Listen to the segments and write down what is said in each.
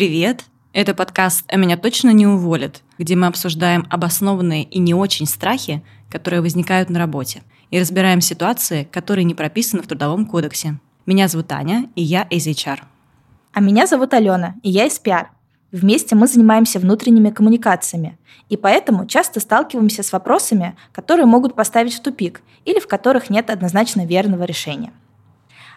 Привет! Это подкаст «А меня точно не уволят», где мы обсуждаем обоснованные и не очень страхи, которые возникают на работе, и разбираем ситуации, которые не прописаны в Трудовом кодексе. Меня зовут Аня, и я из HR. А меня зовут Алена, и я из PR. Вместе мы занимаемся внутренними коммуникациями, и поэтому часто сталкиваемся с вопросами, которые могут поставить в тупик или в которых нет однозначно верного решения.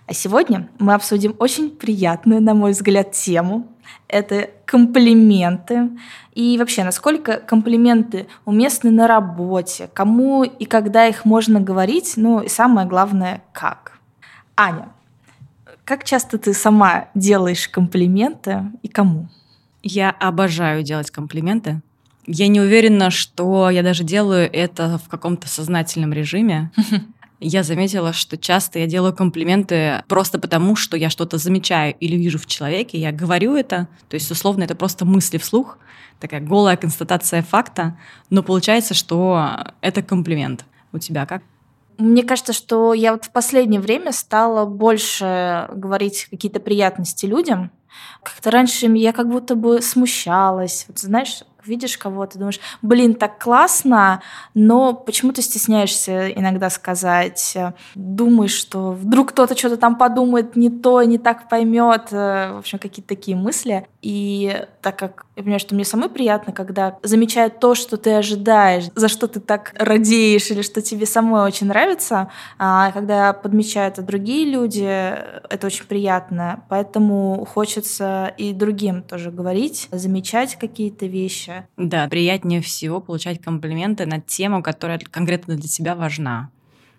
А сегодня мы обсудим очень приятную, на мой взгляд, тему. Это комплименты. И вообще, насколько комплименты уместны на работе, кому и когда их можно говорить, ну и самое главное, как. Аня, как часто ты сама делаешь комплименты и кому? Я обожаю делать комплименты. Я не уверена, что я даже делаю это в каком-то сознательном режиме. я заметила, что часто я делаю комплименты просто потому, что я что-то замечаю или вижу в человеке, я говорю это, то есть условно это просто мысли вслух, такая голая констатация факта, но получается, что это комплимент. У тебя как? Мне кажется, что я вот в последнее время стала больше говорить какие-то приятности людям. Как-то раньше я как будто бы смущалась. Вот знаешь, видишь кого-то, думаешь, блин, так классно, но почему ты стесняешься иногда сказать, думаешь, что вдруг кто-то что-то там подумает не то, не так поймет, в общем, какие-то такие мысли. И так как я понимаю, что мне самой приятно, когда замечают то, что ты ожидаешь, за что ты так радеешь или что тебе самой очень нравится, а когда подмечают и другие люди, это очень приятно. Поэтому хочется и другим тоже говорить, замечать какие-то вещи. Да, приятнее всего получать комплименты на тему, которая конкретно для тебя важна.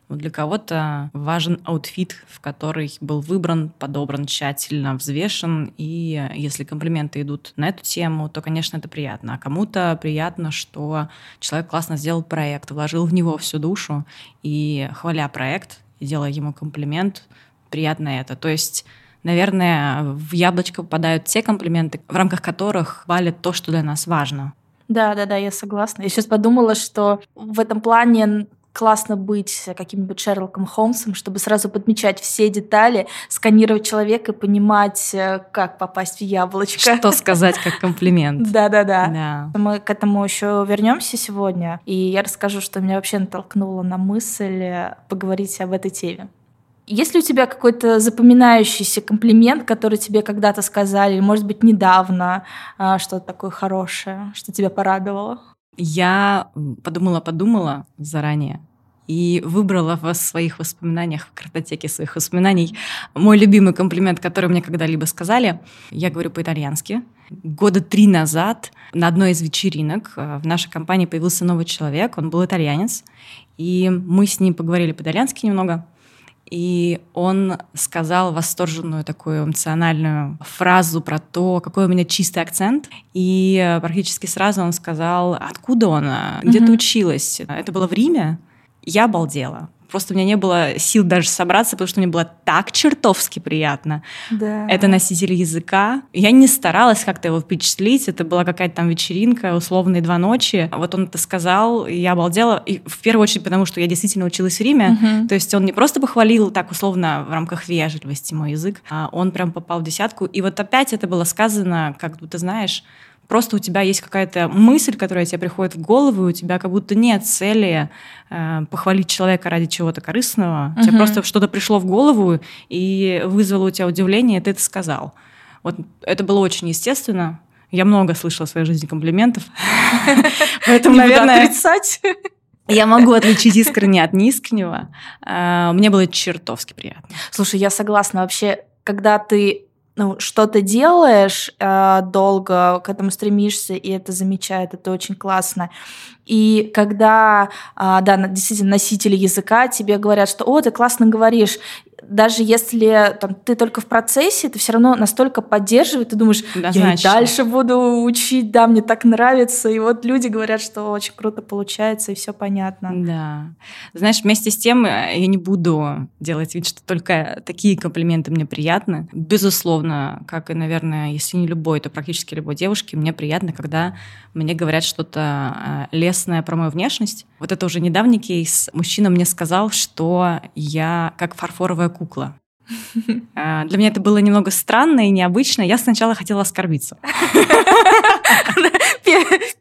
Для кого-то важен outfit, в который был выбран, подобран тщательно, взвешен. И если комплименты идут на эту тему, то, конечно, это приятно. А кому-то приятно, что человек классно сделал проект, вложил в него всю душу. И хваля проект, делая ему комплимент, приятно это. То есть наверное, в яблочко попадают те комплименты, в рамках которых валит то, что для нас важно. Да, да, да, я согласна. Я сейчас подумала, что в этом плане классно быть каким-нибудь Шерлоком Холмсом, чтобы сразу подмечать все детали, сканировать человека и понимать, э, как попасть в яблочко. Что сказать как комплимент. Да-да-да. Мы к этому еще вернемся сегодня, и я расскажу, что меня вообще натолкнуло на мысль поговорить об этой теме. Есть ли у тебя какой-то запоминающийся комплимент, который тебе когда-то сказали, может быть, недавно, а, что-то такое хорошее, что тебя порадовало? Я подумала-подумала заранее и выбрала в своих воспоминаниях, в картотеке своих воспоминаний, мой любимый комплимент, который мне когда-либо сказали. Я говорю по-итальянски. Года три назад на одной из вечеринок э, в нашей компании появился новый человек, он был итальянец, и мы с ним поговорили по-итальянски немного, и он сказал восторженную такую эмоциональную фразу про то, какой у меня чистый акцент. И э, практически сразу он сказал, откуда он, где mm-hmm. ты училась. Это было в Риме. Я обалдела. Просто у меня не было сил даже собраться, потому что мне было так чертовски приятно. Да. Это носитель языка. Я не старалась как-то его впечатлить. Это была какая-то там вечеринка, условные два ночи. Вот он это сказал, и я обалдела. И в первую очередь потому, что я действительно училась в Риме. Угу. То есть он не просто похвалил так условно в рамках вежливости мой язык, а он прям попал в десятку. И вот опять это было сказано, как ты знаешь, Просто у тебя есть какая-то мысль, которая тебе приходит в голову, и у тебя как будто нет цели э, похвалить человека ради чего-то корыстного. Угу. Тебе просто что-то пришло в голову и вызвало у тебя удивление, и ты это сказал. Вот это было очень естественно. Я много слышала в своей жизни комплиментов. Поэтому, наверное, отрицать. Я могу отличить искренне от неискреннего. Э, мне было чертовски приятно. Слушай, я согласна. Вообще, когда ты ну, что-то делаешь э, долго, к этому стремишься, и это замечает, это очень классно. И когда, э, да, действительно носители языка тебе говорят, что, о, ты классно говоришь, даже если там, ты только в процессе, ты все равно настолько поддерживает, ты думаешь, да, я и дальше буду учить, да, мне так нравится. И вот люди говорят, что очень круто получается, и все понятно. Да. Знаешь, вместе с тем э, я не буду делать вид, что только такие комплименты мне приятны. Безусловно, как и, наверное, если не любой, то практически любой девушке, мне приятно, когда мне говорят что-то э, лесное про мою внешность. Вот это уже недавний кейс. Мужчина мне сказал, что я как фарфоровая кукла. А, для меня это было немного странно и необычно. Я сначала хотела оскорбиться.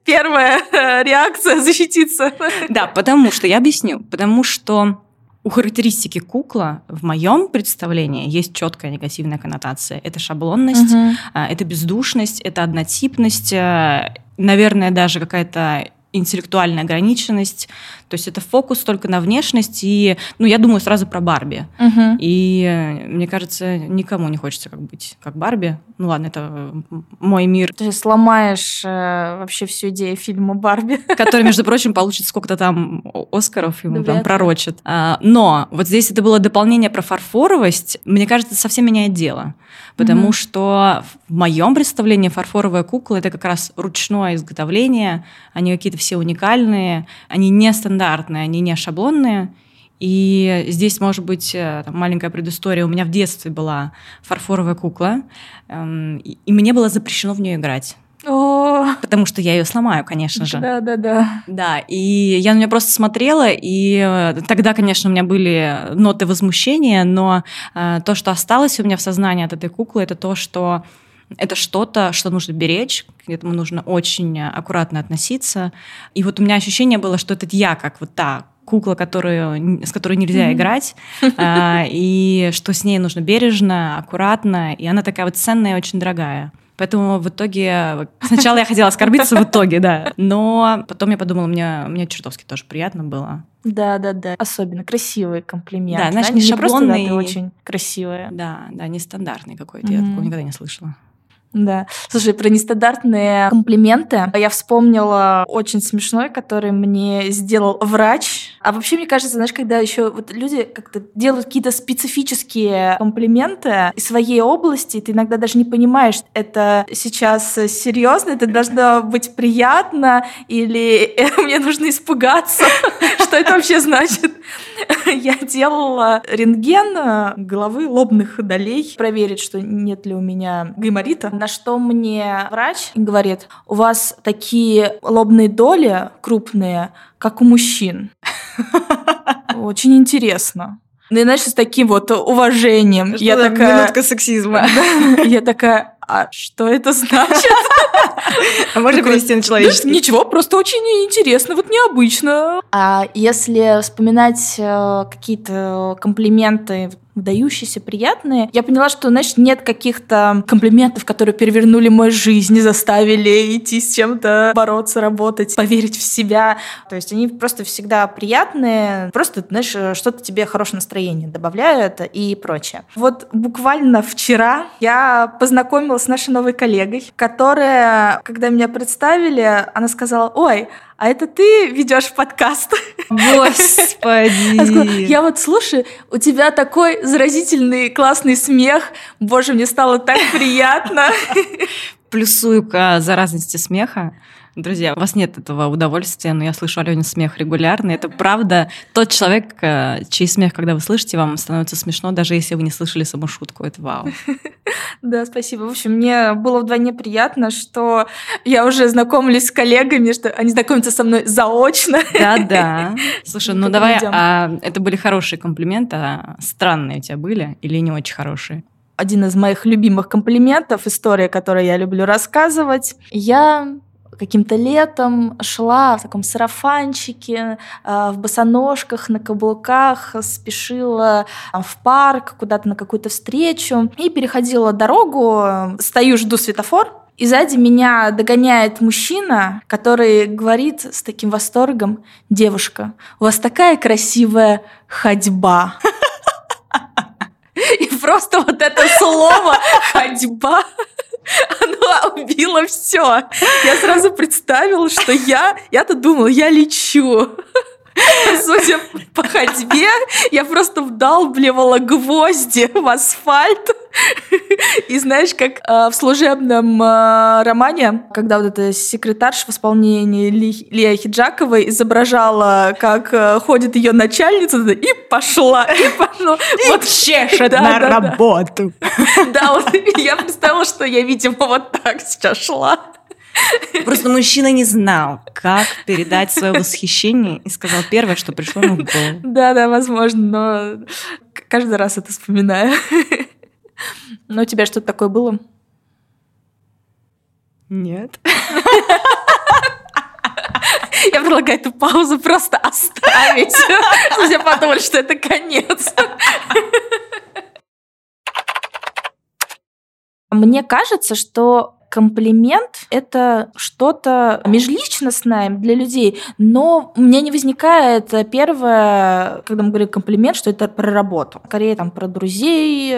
Первая э, реакция защититься. Да, потому что, я объясню, потому что у характеристики кукла в моем представлении есть четкая негативная коннотация. Это шаблонность, угу. это бездушность, это однотипность, э, наверное, даже какая-то интеллектуальная ограниченность. То есть это фокус только на внешность. И, ну, я думаю сразу про Барби. Угу. И э, мне кажется, никому не хочется как быть как Барби. Ну ладно, это мой мир. Ты сломаешь э, вообще всю идею фильма Барби. Который, между прочим, получит сколько-то там Оскаров, ему да, прям пророчит. А, но вот здесь это было дополнение про фарфоровость. Мне кажется, совсем меняет дело. Потому угу. что в моем представлении фарфоровая кукла это как раз ручное изготовление. Они какие-то все уникальные, они нестандартные, они не шаблонные. И здесь, может быть, э, там, маленькая предыстория. У меня в детстве была фарфоровая кукла, эм, и мне было запрещено в нее играть. Потому что я ее сломаю, конечно же. Да, да, да. Да, и я на нее просто смотрела, и э, тогда, конечно, у меня были ноты возмущения, но э, то, что осталось у меня в сознании от этой куклы, это то, что это что-то, что нужно беречь, к этому нужно очень аккуратно относиться. И вот у меня ощущение было, что это я, как вот та кукла, которую, с которой нельзя mm-hmm. играть, а, и что с ней нужно бережно, аккуратно, и она такая вот ценная и очень дорогая. Поэтому в итоге... Сначала я хотела оскорбиться в итоге, да. Но потом я подумала, мне, мне чертовски тоже приятно было. Да, да, да. Особенно красивые комплименты. Да, знаешь, не, не шаблонный. Просто, да, очень красивые. Да, да, нестандартный какой-то. Mm-hmm. Я такого никогда не слышала. Да. Слушай, про нестандартные комплименты я вспомнила очень смешной, который мне сделал врач. А вообще, мне кажется, знаешь, когда еще вот люди как-то делают какие-то специфические комплименты из своей области, ты иногда даже не понимаешь, это сейчас серьезно, это должно быть приятно, или мне нужно испугаться, что это вообще значит. Я делала рентген головы, лобных долей, проверить, что нет ли у меня гайморита на что мне врач говорит, у вас такие лобные доли крупные, как у мужчин. Очень интересно. Ну и знаешь, с таким вот уважением. Что я такая... Минутка сексизма. Я такая, а что это значит? А можно перевести на человеческий? Ничего, просто очень интересно, вот необычно. А если вспоминать э, какие-то комплименты выдающиеся, приятные. Я поняла, что, знаешь, нет каких-то комплиментов, которые перевернули мою жизнь, заставили идти с чем-то, бороться, работать, поверить в себя. То есть они просто всегда приятные, просто, знаешь, что-то тебе хорошее настроение добавляют и прочее. Вот буквально вчера я познакомилась с нашей новой коллегой, которая, когда меня представили, она сказала, ой, а это ты ведешь подкаст? Господи! Я вот слушаю, у тебя такой заразительный классный смех. Боже, мне стало так приятно. Плюсую к заразности смеха. Друзья, у вас нет этого удовольствия, но я слышу Алене смех регулярно. Это правда тот человек, э, чей смех, когда вы слышите, вам становится смешно, даже если вы не слышали саму шутку. Это вау. Да, спасибо. В общем, мне было вдвойне приятно, что я уже знакомлюсь с коллегами, что они знакомятся со мной заочно. Да-да. Слушай, ну давай, а это были хорошие комплименты, а странные у тебя были или не очень хорошие? Один из моих любимых комплиментов, история, которую я люблю рассказывать. Я каким-то летом шла в таком сарафанчике, э, в босоножках, на каблуках, спешила в парк, куда-то на какую-то встречу и переходила дорогу, стою, жду светофор, и сзади меня догоняет мужчина, который говорит с таким восторгом, девушка, у вас такая красивая ходьба. И просто вот это слово «ходьба» оно убило все. Я сразу представила, что я, я-то думала, я лечу. Судя по ходьбе, я просто вдалбливала гвозди в асфальт. И знаешь, как э, в служебном э, романе, когда вот эта секретарша в исполнении Ли, Лия Хиджаковой изображала, как э, ходит ее начальница, и пошла, и пошла. И вот чешет да, на да, работу. Да. да, вот я представила, что я, видимо, вот так сейчас шла. Просто мужчина не знал, как передать свое восхищение и сказал первое, что пришло ему в голову. Да, да, возможно, но каждый раз это вспоминаю. Но у тебя что-то такое было? Нет. Я предлагаю эту паузу просто оставить, все подумали, что это конец. Мне кажется, что комплимент — это что-то межличностное для людей, но у меня не возникает первое, когда мы говорим комплимент, что это про работу. Скорее там про друзей,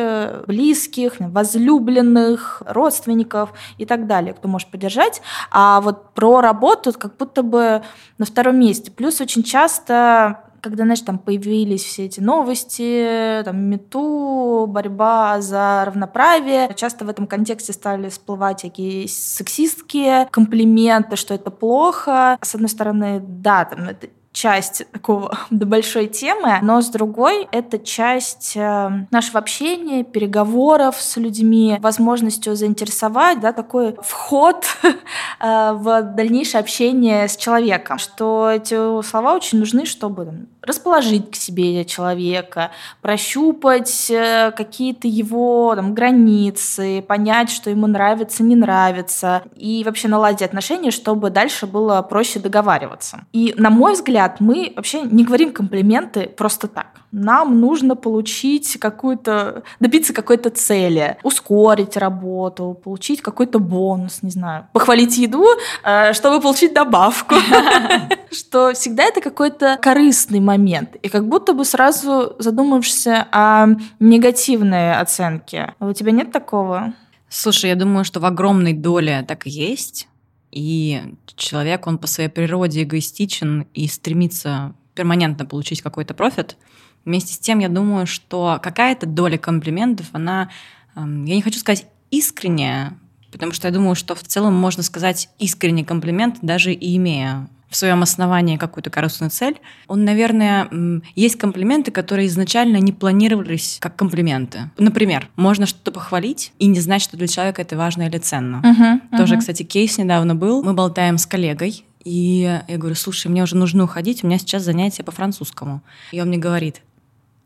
близких, возлюбленных, родственников и так далее, кто может поддержать. А вот про работу как будто бы на втором месте. Плюс очень часто когда, знаешь, там появились все эти новости, там, мету, борьба за равноправие, часто в этом контексте стали всплывать такие сексистские комплименты, что это плохо. С одной стороны, да, там это часть такого до большой темы, но с другой это часть э, нашего общения, переговоров с людьми, возможностью заинтересовать, да, такой вход э, в дальнейшее общение с человеком, что эти слова очень нужны, чтобы расположить к себе человека, прощупать э, какие-то его там, границы, понять, что ему нравится, не нравится, и вообще наладить отношения, чтобы дальше было проще договариваться. И, на мой взгляд, мы вообще не говорим комплименты просто так. Нам нужно получить какую-то, добиться какой-то цели, ускорить работу, получить какой-то бонус, не знаю, похвалить еду, э, чтобы получить добавку. Что всегда это какой-то корыстный момент. И как будто бы сразу задумаешься о негативной оценке. А у тебя нет такого? Слушай, я думаю, что в огромной доле так и есть. И человек, он по своей природе эгоистичен и стремится перманентно получить какой-то профит. Вместе с тем, я думаю, что какая-то доля комплиментов, она, эм, я не хочу сказать искренняя, потому что я думаю, что в целом можно сказать искренний комплимент, даже и имея в своем основании какую-то корыстную цель, он, наверное, есть комплименты, которые изначально не планировались как комплименты. Например, можно что-то похвалить и не знать, что для человека это важно или ценно. Uh-huh, Тоже, uh-huh. кстати, кейс недавно был. Мы болтаем с коллегой, и я говорю, слушай, мне уже нужно уходить, у меня сейчас занятие по французскому. И он мне говорит,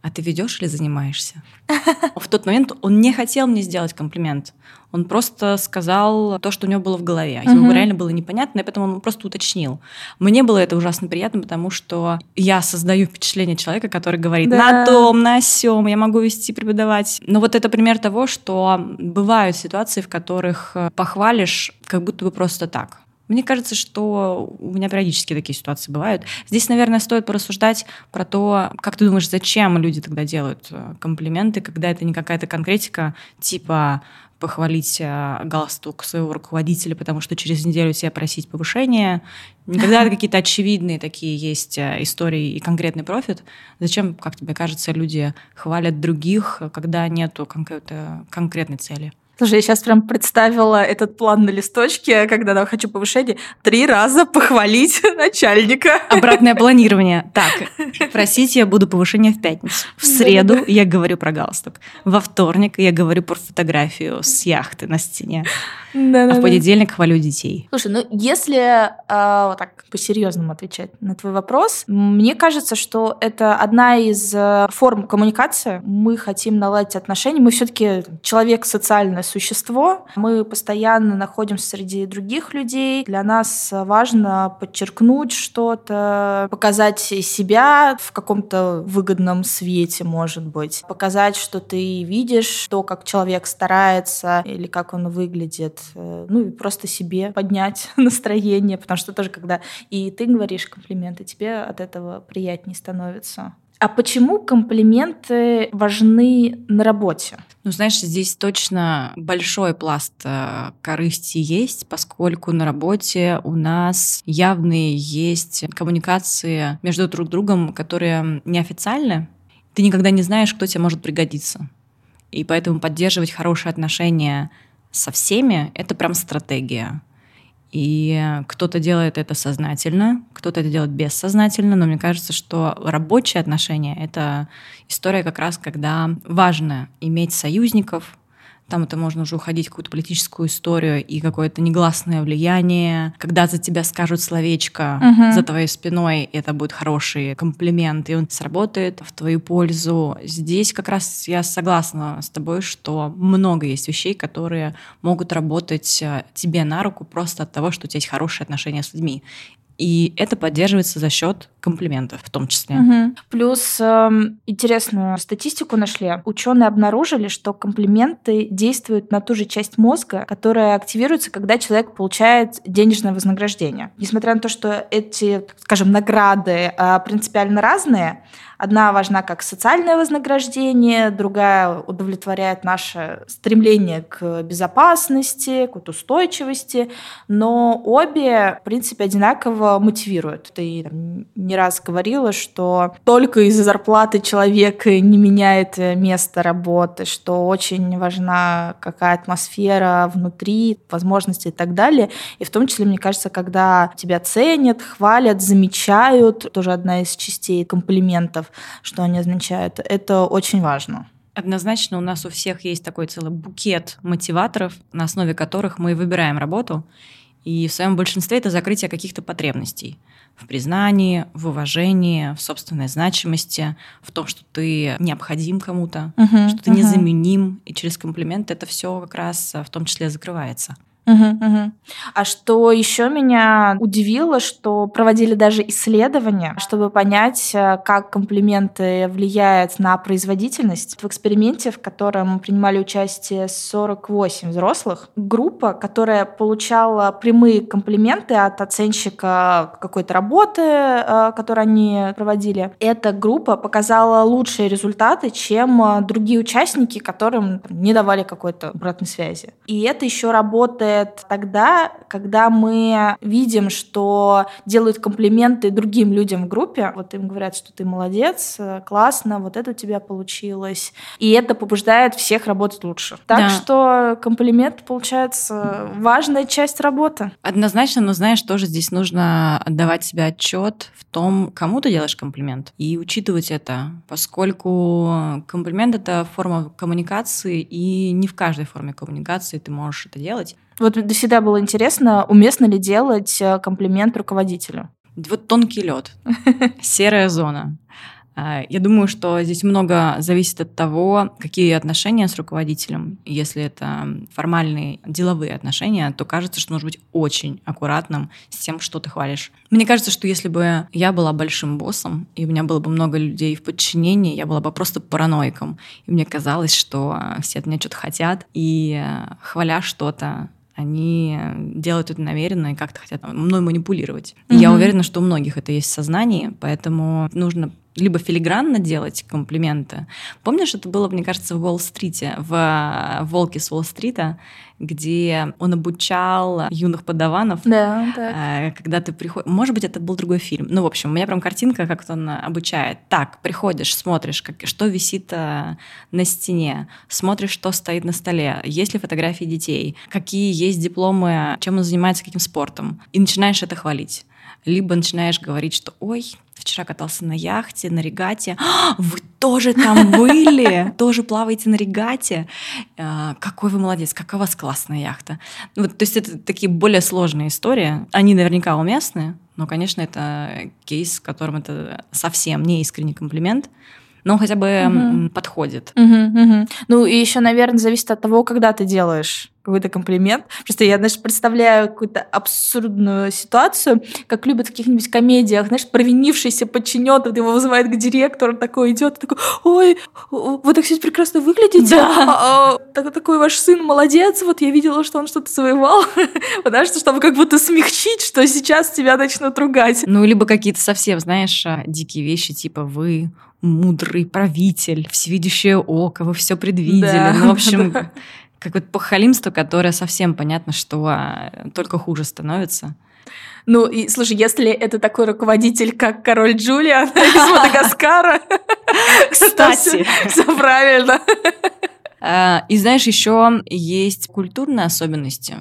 а ты ведешь или занимаешься? В тот момент он не хотел мне сделать комплимент. Он просто сказал то, что у него было в голове. Ему угу. реально было непонятно, и поэтому он просто уточнил. Мне было это ужасно приятно, потому что я создаю впечатление человека, который говорит да. на том, на сём, я могу вести, преподавать. Но вот это пример того, что бывают ситуации, в которых похвалишь как будто бы просто так. Мне кажется, что у меня периодически такие ситуации бывают. Здесь, наверное, стоит порассуждать про то, как ты думаешь, зачем люди тогда делают э, комплименты, когда это не какая-то конкретика, типа похвалить э, галстук своего руководителя, потому что через неделю себя просить повышение. Никогда какие-то очевидные такие есть э, истории и конкретный профит. Зачем, как тебе кажется, люди хвалят других, когда нету какой-то конкретной цели? Слушай, я сейчас прям представила этот план на листочке, когда я хочу повышение, три раза похвалить начальника. Обратное планирование. Так, просить я буду повышение в пятницу. В среду я говорю про галстук. Во вторник я говорю про фотографию с яхты на стене. Да, а в понедельник хвалю детей. Слушай, ну если э, вот так по-серьезному отвечать на твой вопрос, мне кажется, что это одна из э, форм коммуникации. Мы хотим наладить отношения. Мы все-таки человек социальное существо. Мы постоянно находимся среди других людей. Для нас важно подчеркнуть что-то, показать себя в каком-то выгодном свете, может быть. Показать, что ты видишь то, как человек старается или как он выглядит Э, ну и просто себе поднять настроение, потому что тоже, когда и ты говоришь комплименты, тебе от этого приятнее становится. А почему комплименты важны на работе? Ну, знаешь, здесь точно большой пласт э, корысти есть, поскольку на работе у нас явные есть коммуникации между друг другом, которые неофициальны. Ты никогда не знаешь, кто тебе может пригодиться. И поэтому поддерживать хорошие отношения со всеми, это прям стратегия. И кто-то делает это сознательно, кто-то это делает бессознательно, но мне кажется, что рабочие отношения — это история как раз, когда важно иметь союзников, Там это можно уже уходить в какую-то политическую историю и какое-то негласное влияние. Когда за тебя скажут словечко угу. за твоей спиной, это будет хороший комплимент, и он сработает в твою пользу. Здесь как раз я согласна с тобой, что много есть вещей, которые могут работать э, тебе на руку просто от того, что у тебя есть хорошие отношения с людьми. И это поддерживается за счет комплиментов в том числе. Угу. Плюс э, интересную статистику нашли. Ученые обнаружили, что комплименты действуют на ту же часть мозга, которая активируется, когда человек получает денежное вознаграждение. Несмотря на то, что эти, скажем, награды э, принципиально разные, Одна важна как социальное вознаграждение, другая удовлетворяет наше стремление к безопасности, к устойчивости, но обе, в принципе, одинаково мотивируют. Ты там, не раз говорила, что только из-за зарплаты человек не меняет место работы, что очень важна какая атмосфера внутри, возможности и так далее. И в том числе, мне кажется, когда тебя ценят, хвалят, замечают, тоже одна из частей комплиментов, что они означают. Это очень важно. Однозначно у нас у всех есть такой целый букет мотиваторов, на основе которых мы выбираем работу. И в своем большинстве это закрытие каких-то потребностей в признании, в уважении, в собственной значимости, в том, что ты необходим кому-то, uh-huh, что ты uh-huh. незаменим, и через комплимент это все как раз в том числе закрывается. Угу, угу. А что еще меня удивило, что проводили даже исследования, чтобы понять, э, как комплименты влияют на производительность. В эксперименте, в котором принимали участие 48 взрослых, группа, которая получала прямые комплименты от оценщика какой-то работы, э, которую они проводили, эта группа показала лучшие результаты, чем э, другие участники, которым не давали какой-то обратной связи. И это еще работает работает тогда, когда мы видим, что делают комплименты другим людям в группе. Вот им говорят, что ты молодец, классно, вот это у тебя получилось. И это побуждает всех работать лучше. Так да. что комплимент, получается, важная часть работы. Однозначно, но знаешь, тоже здесь нужно отдавать себе отчет в том, кому ты делаешь комплимент, и учитывать это, поскольку комплимент — это форма коммуникации, и не в каждой форме коммуникации ты можешь это делать. Вот всегда было интересно, уместно ли делать э, комплимент руководителю? Вот тонкий лед, серая зона. А, я думаю, что здесь много зависит от того, какие отношения с руководителем. Если это формальные деловые отношения, то кажется, что нужно быть очень аккуратным с тем, что ты хвалишь. Мне кажется, что если бы я была большим боссом, и у меня было бы много людей в подчинении, я была бы просто параноиком. И мне казалось, что все от меня что-то хотят, и э, хваля что-то, они делают это намеренно и как-то хотят мной манипулировать. И я уверена, что у многих это есть в сознании, поэтому нужно либо филигранно делать комплименты. Помнишь, это было, мне кажется, в Уолл-стрите, в «Волке с Уолл-стрита», где он обучал юных подаванов, да, так. Э, когда ты приходишь... Может быть, это был другой фильм. Ну, в общем, у меня прям картинка, как он обучает. Так, приходишь, смотришь, как, что висит э, на стене, смотришь, что стоит на столе, есть ли фотографии детей, какие есть дипломы, чем он занимается, каким спортом. И начинаешь это хвалить либо начинаешь говорить, что ой, вчера катался на яхте, на регате. А, вы тоже там были? Тоже плаваете на регате? А, какой вы молодец, какая у вас классная яхта. Вот, то есть это такие более сложные истории. Они наверняка уместны, но, конечно, это кейс, в котором это совсем не искренний комплимент, но хотя бы угу. подходит. Угу, угу. Ну и еще, наверное, зависит от того, когда ты делаешь какой-то комплимент. Просто я, знаешь, представляю какую-то абсурдную ситуацию, как любят в каких-нибудь комедиях, знаешь, провинившийся подчиненный, вот его вызывает к директору, такой идет, такой, ой, вы так сейчас прекрасно выглядите, да. а, а, такой ваш сын молодец, вот я видела, что он что-то завоевал, потому что чтобы как будто смягчить, что сейчас тебя начнут ругать. Ну, либо какие-то совсем, знаешь, а, дикие вещи, типа вы мудрый правитель, всевидящее око, вы все предвидели. Да, ну, в общем, да как вот похалимство, которое совсем понятно, что а, только хуже становится. Ну, и слушай, если это такой руководитель, как король Джулиан из Мадагаскара, кстати, все правильно. А, и знаешь, еще есть культурные особенности.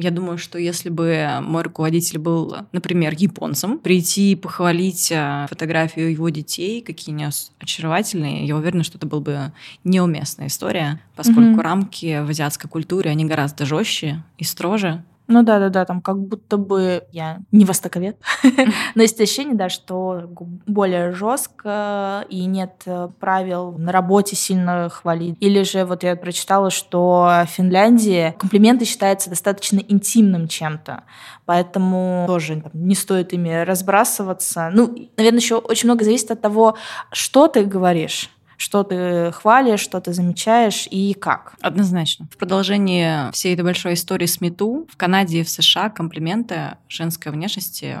Я думаю, что если бы мой руководитель был, например, японцем, прийти и похвалить э, фотографию его детей, какие они очаровательные, я уверена, что это была бы неуместная история, поскольку mm-hmm. рамки в азиатской культуре, они гораздо жестче и строже, ну да, да, да, там как будто бы я не востоковед, но есть ощущение, да, что более жестко и нет э, правил на работе сильно хвалить. Или же вот я прочитала, что в Финляндии комплименты считаются достаточно интимным чем-то, поэтому тоже там, не стоит ими разбрасываться. Ну, наверное, еще очень много зависит от того, что ты говоришь что ты хвалишь, что ты замечаешь и как. Однозначно. В продолжении всей этой большой истории с МИТУ в Канаде и в США комплименты женской внешности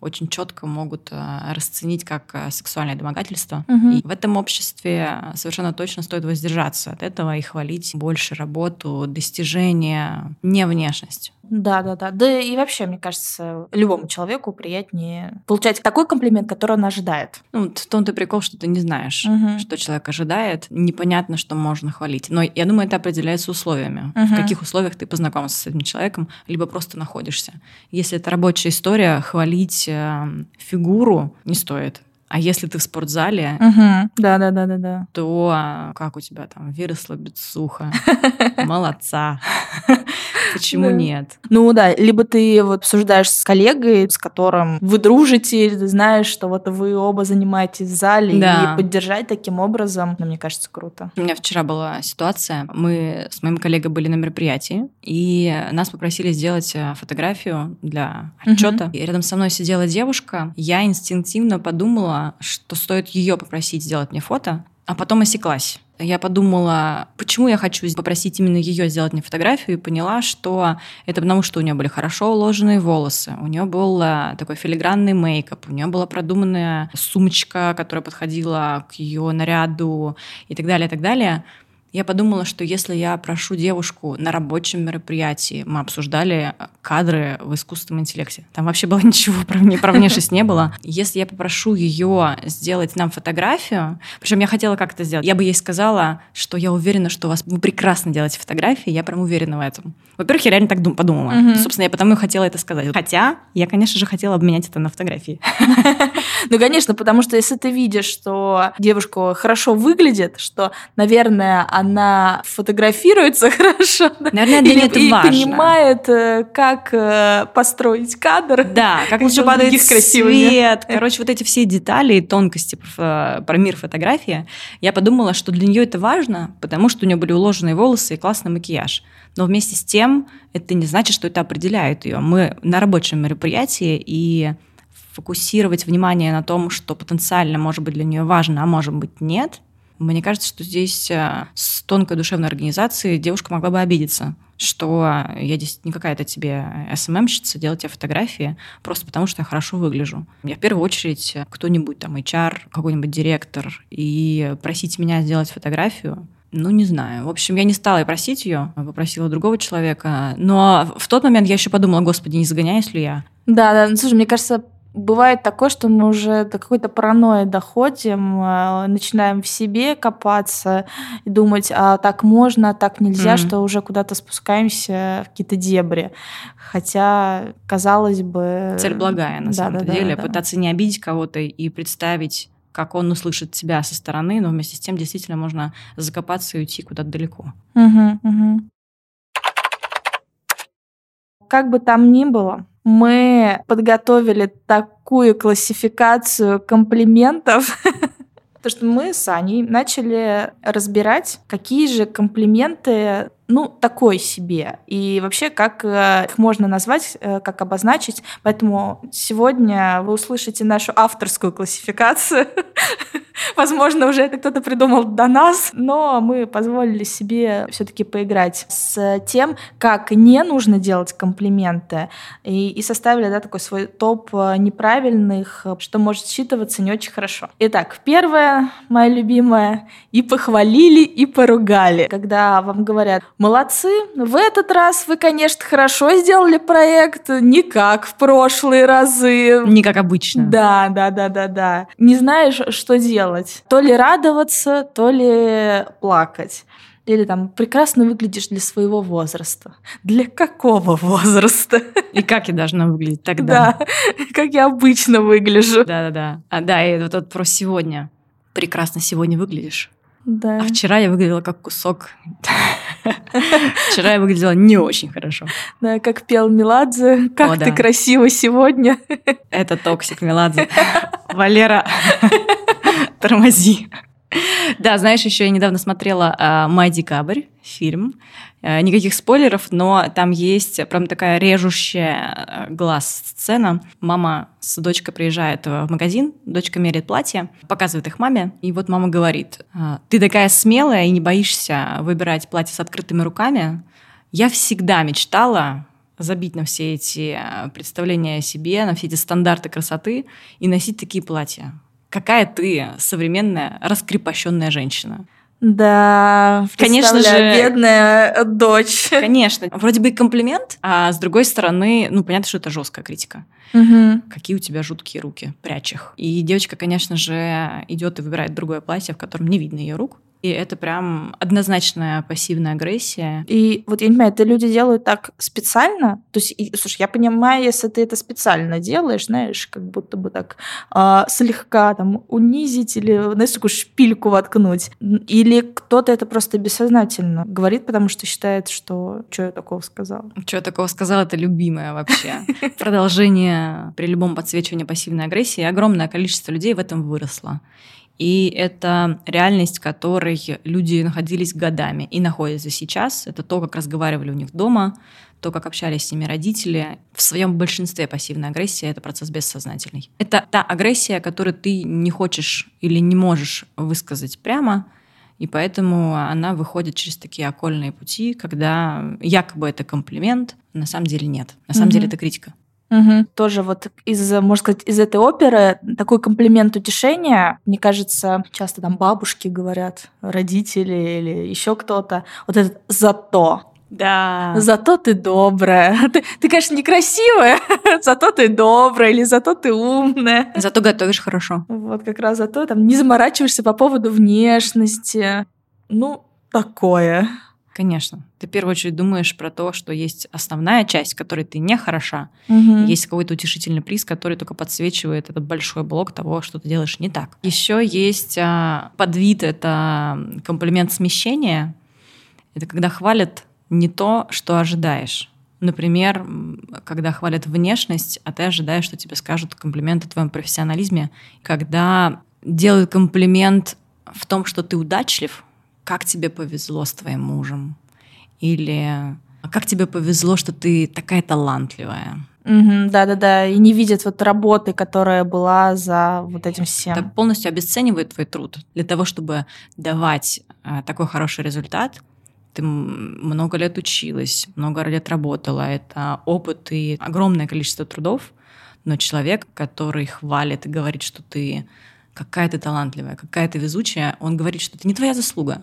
очень четко могут э, расценить как э, сексуальное домогательство. Угу. И в этом обществе совершенно точно стоит воздержаться от этого и хвалить больше работу, достижения, не внешность. Да, да, да. Да и вообще, мне кажется, любому человеку приятнее получать такой комплимент, который он ожидает. Ну, в том-то прикол, что ты не знаешь, угу. что человек ожидает. Непонятно, что можно хвалить. Но я думаю, это определяется условиями. Угу. В каких условиях ты познакомился с этим человеком, либо просто находишься. Если это рабочая история, хвалить э, фигуру не стоит. А если ты в спортзале, угу. да, да, да, да, да, то а, как у тебя там выросла бицуха, молодца. Почему нет? Ну да, либо ты вот обсуждаешь с коллегой, с которым вы дружите, или ты знаешь, что вот вы оба занимаетесь в зале, и поддержать таким образом, ну, мне кажется, круто. У меня вчера была ситуация, мы с моим коллегой были на мероприятии, и нас попросили сделать э, фотографию для отчета. И рядом со мной сидела девушка, я инстинктивно подумала, что стоит ее попросить сделать мне фото, а потом осеклась. Я подумала, почему я хочу попросить именно ее сделать мне фотографию, и поняла, что это потому, что у нее были хорошо уложенные волосы, у нее был э, такой филигранный мейкап, у нее была продуманная сумочка, которая подходила к ее наряду и так далее, и так далее. Я подумала, что если я прошу девушку на рабочем мероприятии, мы обсуждали кадры в искусственном интеллекте, там вообще было ничего про, про внешность не было. Если я попрошу ее сделать нам фотографию, причем я хотела как это сделать, я бы ей сказала, что я уверена, что у вас вы прекрасно делаете фотографии, я прям уверена в этом. Во-первых, я реально так дум, подумала. Угу. Собственно, я потому и хотела это сказать. Хотя я, конечно же, хотела обменять это на фотографии. Ну, конечно, потому что если ты видишь, что девушка хорошо выглядит, что, наверное, она фотографируется хорошо. Наверное, для нее это и важно. понимает, э, как э, построить кадр. Да, как лучше падает свет. Короче, вот эти все детали и тонкости про, про мир фотографии. Я подумала, что для нее это важно, потому что у нее были уложенные волосы и классный макияж. Но вместе с тем это не значит, что это определяет ее. Мы на рабочем мероприятии, и фокусировать внимание на том, что потенциально может быть для нее важно, а может быть нет, мне кажется, что здесь э, с тонкой душевной организацией девушка могла бы обидеться, что я здесь не какая-то тебе СММщица, делать тебе фотографии просто потому, что я хорошо выгляжу. Я в первую очередь кто-нибудь там HR, какой-нибудь директор, и просить меня сделать фотографию, ну, не знаю. В общем, я не стала просить ее, попросила другого человека. Но в тот момент я еще подумала, господи, не загоняюсь ли я? Да, да. Ну, слушай, мне кажется, бывает такое, что мы уже до какой-то паранойи доходим, э, начинаем в себе копаться и думать, а так можно, а так нельзя, mm-hmm. что уже куда-то спускаемся в какие-то дебри. Хотя, казалось бы... Цель благая, на да, самом да, деле. Да, да. Пытаться не обидеть кого-то и представить как он услышит тебя со стороны, но вместе с тем действительно можно закопаться и уйти куда-то далеко. Угу, угу. Как бы там ни было, мы подготовили такую классификацию комплиментов, то что мы с Аней начали разбирать, какие же комплименты ну, такой себе. И вообще, как э, их можно назвать, э, как обозначить. Поэтому сегодня вы услышите нашу авторскую классификацию. Возможно, уже это кто-то придумал до нас, но мы позволили себе все-таки поиграть с тем, как не нужно делать комплименты, и, и составили да, такой свой топ э, неправильных, что может считываться не очень хорошо. Итак, первое, моя любимая, и похвалили, и поругали. Когда вам говорят, Молодцы. В этот раз вы, конечно, хорошо сделали проект, не как в прошлые разы. Не как обычно. Да, да, да, да, да. Не знаешь, что делать. То ли радоваться, то ли плакать. Или там прекрасно выглядишь для своего возраста. Для какого возраста? И как я должна выглядеть тогда? Да, как я обычно выгляжу. Да-да-да. А, да, и вот, вот про сегодня. Прекрасно сегодня выглядишь. Да. А вчера я выглядела как кусок. Вчера я выглядела не очень хорошо. Да, как пел Меладзе. Как О, ты да. красива сегодня. Это токсик Меладзе. Валера, тормози. Да, знаешь, еще я недавно смотрела а, «Май декабрь» фильм. Э, Никаких спойлеров, но там есть прям такая режущая э, глаз сцена. Мама с дочкой приезжает в магазин, дочка меряет платье, показывает их маме, и вот мама говорит, «А, ты такая смелая и не боишься выбирать платье с открытыми руками. Я всегда мечтала забить на все эти э, представления о себе, на все эти стандарты красоты и носить такие платья. Какая ты современная, раскрепощенная женщина. Да, Конечно же. бедная дочь. Конечно, вроде бы и комплимент, а с другой стороны, ну, понятно, что это жесткая критика. Мгм. Какие у тебя жуткие руки, прячь их. И девочка, конечно же, идет и выбирает другое платье, в котором не видно ее рук. И это прям однозначная пассивная агрессия. И вот я не понимаю, это люди делают так специально? То есть, и, слушай, я понимаю, если ты это специально делаешь, знаешь, как будто бы так а, слегка там унизить или, знаешь, такую шпильку воткнуть. Или кто-то это просто бессознательно говорит, потому что считает, что что я такого сказала. Что я такого сказала, это любимое вообще. Продолжение при любом подсвечивании пассивной агрессии. Огромное количество людей в этом выросло. И это реальность, в которой люди находились годами и находятся сейчас. Это то, как разговаривали у них дома, то, как общались с ними родители. В своем большинстве пассивная агрессия — это процесс бессознательный. Это та агрессия, которую ты не хочешь или не можешь высказать прямо, и поэтому она выходит через такие окольные пути, когда якобы это комплимент, на самом деле нет. На самом Мгм. деле это критика. Мгм. Тоже вот из, можно сказать, из этой оперы такой комплимент утешения, мне кажется, часто там бабушки говорят, родители или еще кто-то, вот этот «зато». Да. Зато ты добрая. Ты, ты, конечно, некрасивая, зато ты добрая или зато ты умная. Зато готовишь хорошо. Вот как раз зато там не заморачиваешься по поводу внешности. Ну, такое. Конечно. Ты в первую очередь думаешь про то, что есть основная часть, в которой ты не хороша. Мгм. Есть какой-то утешительный приз, который только подсвечивает этот большой блок того, что ты делаешь не так. Еще есть а, подвид, это комплимент смещения. Это когда хвалят не то, что ожидаешь. Например, когда хвалят внешность, а ты ожидаешь, что тебе скажут комплимент о твоем профессионализме. Когда делают комплимент в том, что ты удачлив, как тебе повезло с твоим мужем. Или как тебе повезло, что ты такая талантливая. Мгм, Да-да-да, и не видят вот работы, которая была за вот этим всем. Это полностью обесценивает твой труд. Для того, чтобы давать а, такой хороший результат, ты много лет училась, много лет работала. Это опыт и огромное количество трудов. Но человек, который хвалит и говорит, что ты какая ты талантливая, какая ты везучая, он говорит, что это не твоя заслуга.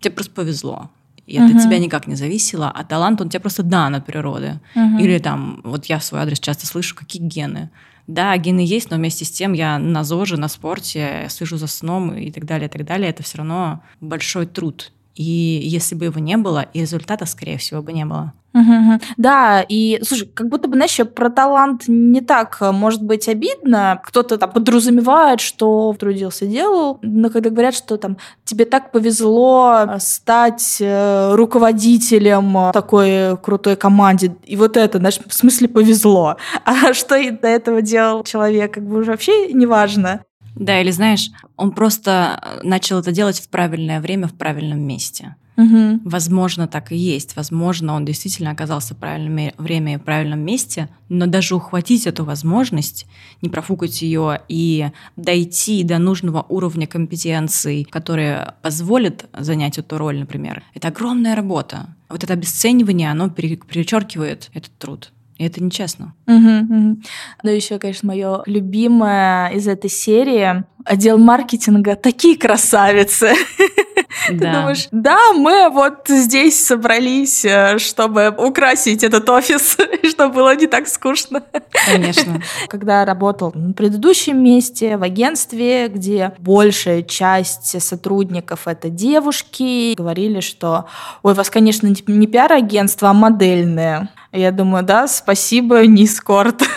Тебе просто повезло. И это Мгм. от тебя никак не зависело, а талант он тебе просто дан от природы. Мгм. Или там, вот я в свой адрес часто слышу, какие гены. Да, гены есть, но вместе с тем я на ЗОЖе, на спорте, слежу за сном и так далее, и так далее. Это все равно большой труд. И если бы его не было, и результата, скорее всего, бы не было. Мгм. Да, и слушай, как будто бы, знаешь, про талант не так э, может быть обидно. Кто-то там подразумевает, что трудился, делал, но когда говорят, что там тебе так повезло э, стать э, руководителем такой крутой команде, и вот это, знаешь, в смысле повезло. А что и до этого делал человек, как бы уже вообще не важно. Да, или знаешь, он просто э, начал это делать в правильное время, в правильном месте. Мгм. Возможно, так и есть. Возможно, он действительно оказался в правильном время и в правильном месте, но даже ухватить эту возможность, не профукать ее и дойти до нужного уровня компетенций, которые позволят занять эту роль, например, это огромная работа. Вот это обесценивание, оно пере- перечеркивает этот труд. И это нечестно. Мгм, мгм. Ну, еще, конечно, мое любимое из этой серии отдел маркетинга такие красавицы. Ты думаешь, да, мы вот здесь собрались, э, чтобы украсить этот офис, чтобы было не так скучно. Конечно. Когда работал на предыдущем месте в агентстве, где большая часть сотрудников это девушки, говорили, что, ой, у вас, конечно, не пиар-агентство, а модельное. Я думаю, да, спасибо, Нискорт.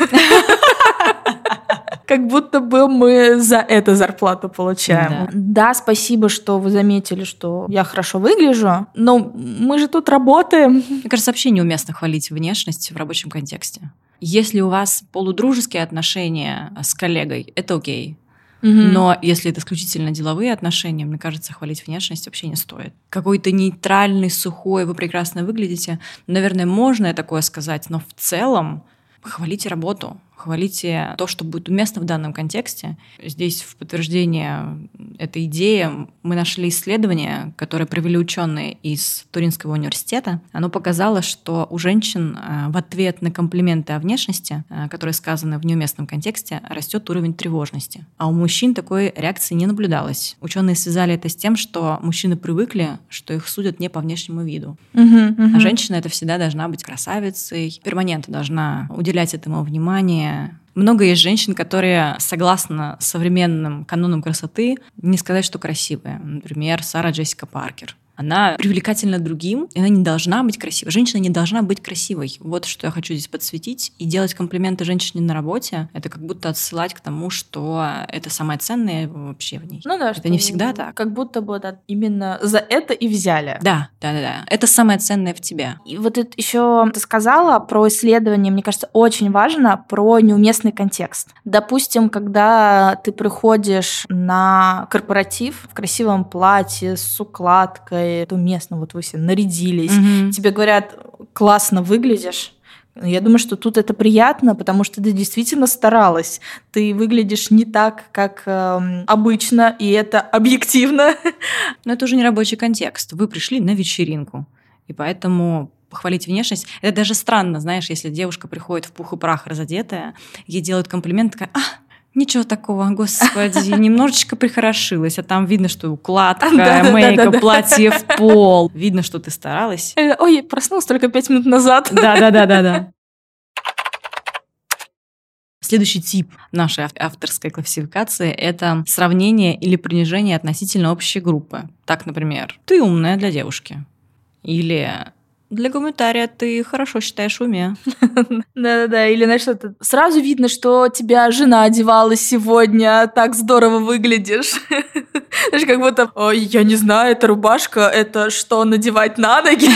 Как будто бы мы за это зарплату получаем. Да. да, спасибо, что вы заметили, что я хорошо выгляжу, но мы же тут работаем. Мне кажется, вообще неуместно хвалить внешность в рабочем контексте. Если у вас полудружеские отношения с коллегой, это окей. Угу. Но если это исключительно деловые отношения, мне кажется, хвалить внешность вообще не стоит. Какой-то нейтральный, сухой, вы прекрасно выглядите. Наверное, можно такое сказать, но в целом хвалите работу хвалите то, что будет уместно в данном контексте. Здесь в подтверждение этой идеи мы нашли исследование, которое провели ученые из Туринского университета. Оно показало, что у женщин э, в ответ на комплименты о внешности, э, которые сказаны в неуместном контексте, растет уровень тревожности. А у мужчин такой реакции не наблюдалось. Ученые связали это с тем, что мужчины привыкли, что их судят не по внешнему виду. Угу, угу. А женщина это всегда должна быть красавицей, перманентно должна уделять этому внимание, много есть женщин, которые, согласно современным канонам красоты, не сказать, что красивые. Например, Сара Джессика Паркер она привлекательна другим, и она не должна быть красивой. Женщина не должна быть красивой. Вот что я хочу здесь подсветить. И делать комплименты женщине на работе, это как будто отсылать к тому, что это самое ценное вообще в ней. Ну да, это не всегда так. Как будто бы да, именно за это и взяли. Да, да, да, да. Это самое ценное в тебе. И вот это еще ты сказала про исследование, мне кажется, очень важно про неуместный контекст. Допустим, когда ты приходишь на корпоратив в красивом платье с укладкой, это уместно, вот вы все нарядились, угу. тебе говорят, классно выглядишь, я думаю, что тут это приятно, потому что ты действительно старалась. Ты выглядишь не так, как э, обычно, и это объективно. Но это уже не рабочий контекст. Вы пришли на вечеринку, и поэтому похвалить внешность. Это даже странно, знаешь, если девушка приходит в пух и прах разодетая, ей делают комплимент, такая, а, Ничего такого, господи, немножечко прихорошилась, а там видно, что укладка, мейкап, платье в пол. Видно, что ты старалась. Э, ой, проснулась только пять минут назад. Да-да-да-да-да. Следующий тип нашей авторской классификации – это сравнение или принижение относительно общей группы. Так, например, «ты умная для девушки» или для комментария ты хорошо считаешь в уме. Да-да-да, или знаешь, что-то сразу видно, что тебя жена одевала сегодня, так здорово выглядишь. Знаешь, как будто, ой, я не знаю, эта рубашка, это что, надевать на ноги?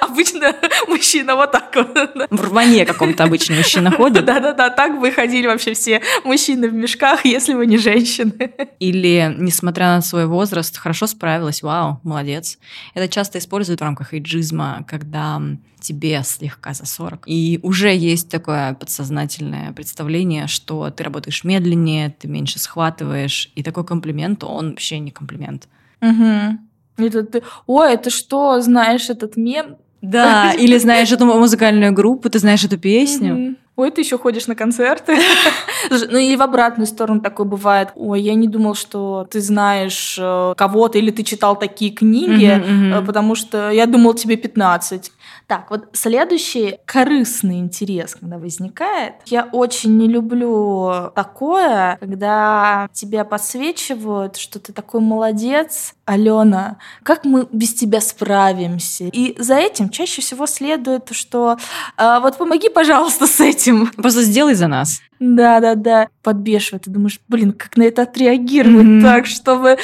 Обычно мужчина вот так вот. В рване каком-то обычно мужчина ходит. Да-да-да, так бы ходили вообще все мужчины в мешках, если бы не женщины. Или, несмотря на свой возраст, хорошо справилась, вау, молодец. Это часто используют в рамках эйджизма аутизма, когда тебе слегка за 40. И уже есть такое подсознательное представление, что ты работаешь медленнее, ты меньше схватываешь, и такой комплимент, он вообще не комплимент. Угу. Это ты, ой, это что, знаешь этот мем? Да, или знаешь эту музыкальную группу, ты знаешь эту песню. Ой, ты еще ходишь на концерты. ну и в обратную сторону такое бывает. Ой, я не думал, что ты знаешь э, кого-то или ты читал такие книги, э, потому что я думал тебе 15. Так, вот следующий корыстный интерес, когда возникает. Я очень не люблю такое, когда тебя подсвечивают, что ты такой молодец, Алена, как мы без тебя справимся? И за этим чаще всего следует, что э, вот помоги, пожалуйста, с этим. Просто сделай за нас. Да, да, да. Подбешивает. Ты думаешь, блин, как на это отреагировать mm-hmm. так, чтобы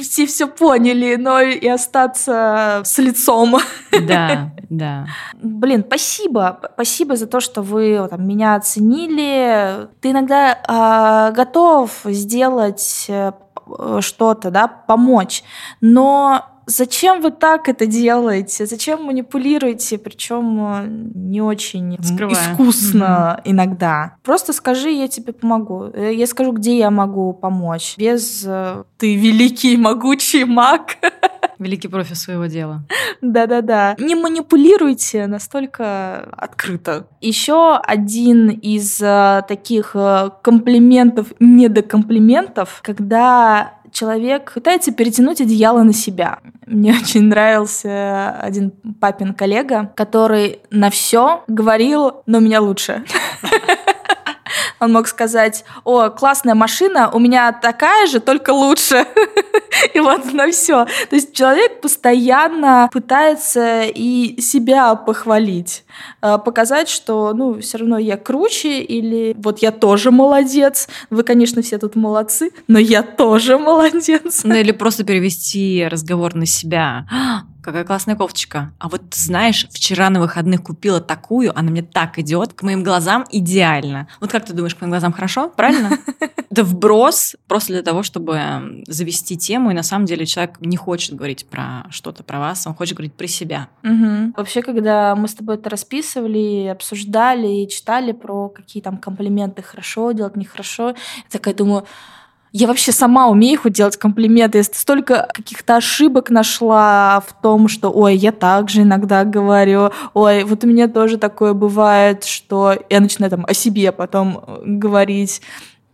все все поняли, но и остаться с лицом. Да, да. Блин, спасибо. Спасибо за то, что вы там, меня оценили. Ты иногда э, готов сделать э, что-то, да, помочь, но зачем вы так это делаете? Зачем манипулируете, причем э, не очень Скрывая. искусно mm-hmm. иногда? Просто скажи, я тебе помогу. Э, я скажу, где я могу помочь. Без «ты великий могучий маг». Великий профи своего дела. Да-да-да. Не манипулируйте настолько открыто. Еще один из таких комплиментов, недокомплиментов, когда человек пытается перетянуть одеяло на себя. Мне очень нравился один папин коллега, который на все говорил, но меня лучше. Он мог сказать, о, классная машина, у меня такая же, только лучше. И вот на все. То есть человек постоянно пытается и себя похвалить, э, показать, что, ну, все равно я круче, или вот я тоже молодец. Вы, конечно, все тут молодцы, но я тоже молодец. Ну, или просто перевести разговор на себя какая классная кофточка. А вот знаешь, вчера на выходных купила такую, она мне так идет, к моим глазам идеально. Вот как ты думаешь, к моим глазам хорошо? Правильно? Это вброс просто для того, чтобы завести тему, и на самом деле человек не хочет говорить про что-то про вас, он хочет говорить про себя. Вообще, когда мы с тобой это расписывали, обсуждали и читали про какие там комплименты хорошо делать, нехорошо, я такая думаю, я вообще сама умею хоть делать комплименты. Я столько каких-то ошибок нашла в том, что, ой, я также иногда говорю, ой, вот у меня тоже такое бывает, что я начинаю там о себе потом э, говорить.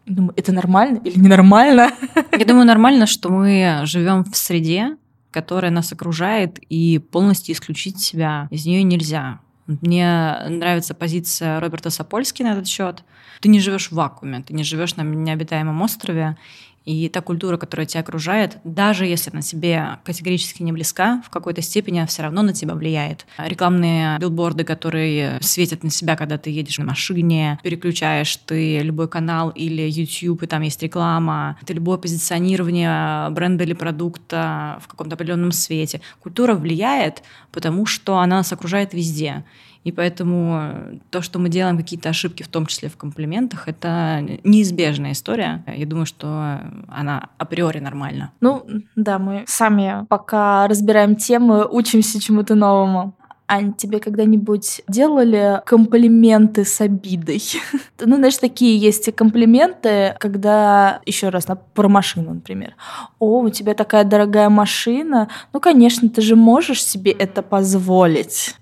Думаю, это нормально или ненормально? Я думаю, нормально, что мы живем в среде, которая нас окружает, и полностью исключить себя из нее нельзя. Мне нравится позиция Роберта Сапольски на этот счет. Ты не живешь в вакууме, ты не живешь на необитаемом острове, и та культура, которая тебя окружает, даже если она тебе категорически не близка, в какой-то степени все равно на тебя влияет. Рекламные билборды, которые светят на себя, когда ты едешь на машине, переключаешь ты любой канал или YouTube, и там есть реклама, это любое позиционирование бренда или продукта в каком-то определенном свете. Культура влияет, потому что она нас окружает везде. И поэтому э, то, что мы делаем какие-то ошибки, в том числе в комплиментах, это неизбежная история. Я думаю, что она априори нормальна. Ну, да, мы сами пока разбираем темы, учимся чему-то новому. Ань, тебе когда-нибудь делали комплименты с обидой? ну, знаешь, такие есть комплименты, когда, еще раз, на, про машину, например. О, у тебя такая дорогая машина. Ну, конечно, ты же можешь себе это позволить.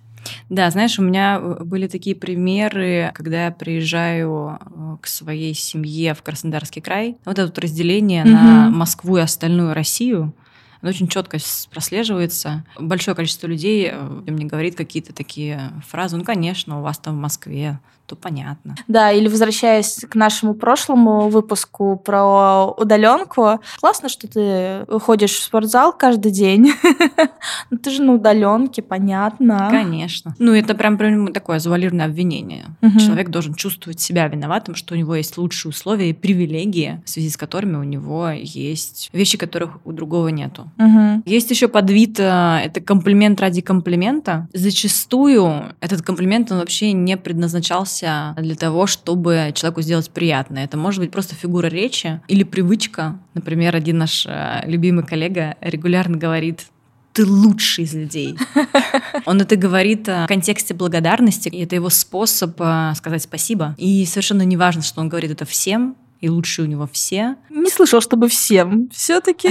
Да, знаешь, у меня э, были такие примеры, когда я приезжаю э, к своей семье в Краснодарский край. Вот это вот разделение mm-hmm. на Москву и остальную Россию. Оно очень четко прослеживается. Большое количество людей э, мне говорит какие-то такие фразы. Ну, конечно, у вас там в Москве то понятно. Да, или возвращаясь к нашему прошлому выпуску про удаленку, классно, что ты ходишь в спортзал каждый день. Но ты же на удаленке, понятно. Конечно. Ну, это прям, прям такое завуалированное обвинение. Угу. Человек должен чувствовать себя виноватым, что у него есть лучшие условия и привилегии, в связи с которыми у него есть вещи, которых у другого нету. Угу. Есть еще подвид, э, это комплимент ради комплимента. Зачастую этот комплимент, он вообще не предназначался стараешься для того, чтобы человеку сделать приятно. Это может быть просто фигура речи или привычка. Например, один наш э, любимый коллега регулярно говорит, ты лучший из людей. Он это говорит в контексте благодарности, и это его способ э, сказать спасибо. И совершенно не важно, что он говорит это всем, и лучше у него все. Не слышал, чтобы всем. Все-таки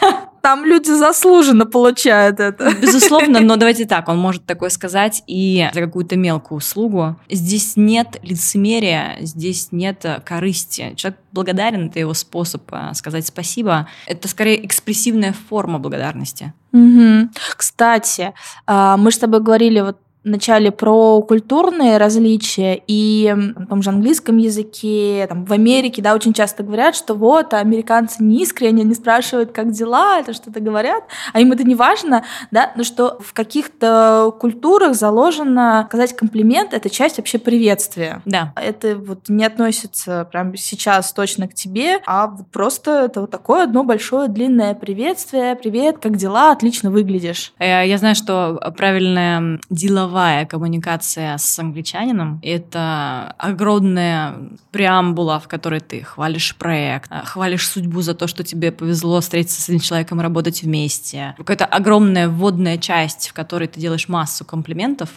там люди заслуженно получают это. Безусловно, но давайте так, он может такое сказать и за какую-то мелкую услугу. Здесь нет лицемерия, здесь нет корысти. Человек благодарен, это его способ а, сказать спасибо. Это скорее экспрессивная форма благодарности. Угу. Кстати, а, мы с тобой говорили вот начале про культурные различия, и в том же английском языке, там, в Америке, да, очень часто говорят, что вот, американцы не искренне, не спрашивают, как дела, это что-то говорят, а им это не важно, да, но что в каких-то культурах заложено сказать комплимент, это часть вообще приветствия. Да. Это вот не относится прямо сейчас точно к тебе, а вот просто это вот такое одно большое длинное приветствие, привет, как дела, отлично выглядишь. Э, я знаю, что правильное деловое деловая коммуникация с англичанином. Это огромная преамбула, в которой ты хвалишь проект, а, хвалишь судьбу за то, что тебе повезло встретиться с этим человеком и работать вместе. Какая-то огромная вводная часть, в которой ты делаешь массу комплиментов,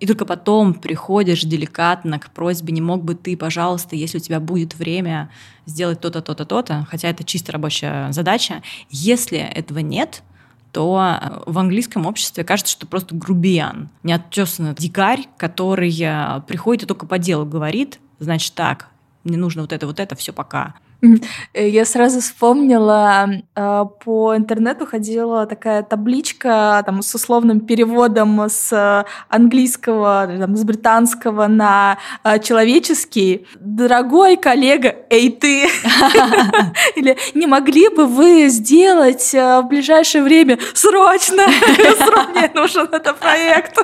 и только потом приходишь деликатно к просьбе, не мог бы ты, пожалуйста, если у тебя будет время, сделать то-то, то-то, то-то, хотя это чисто рабочая задача. Если этого нет, то э, в английском обществе кажется, что просто грубиян, неотчесанный дикарь, который э, приходит и только по делу говорит, значит так, мне нужно вот это, вот это, все пока. Я сразу вспомнила, э, по интернету ходила такая табличка там, с условным переводом с английского, там, с британского на э, человеческий. «Дорогой коллега, эй ты!» Или «Не могли бы вы сделать э, в ближайшее время срочно? Мне нужен этот проект!»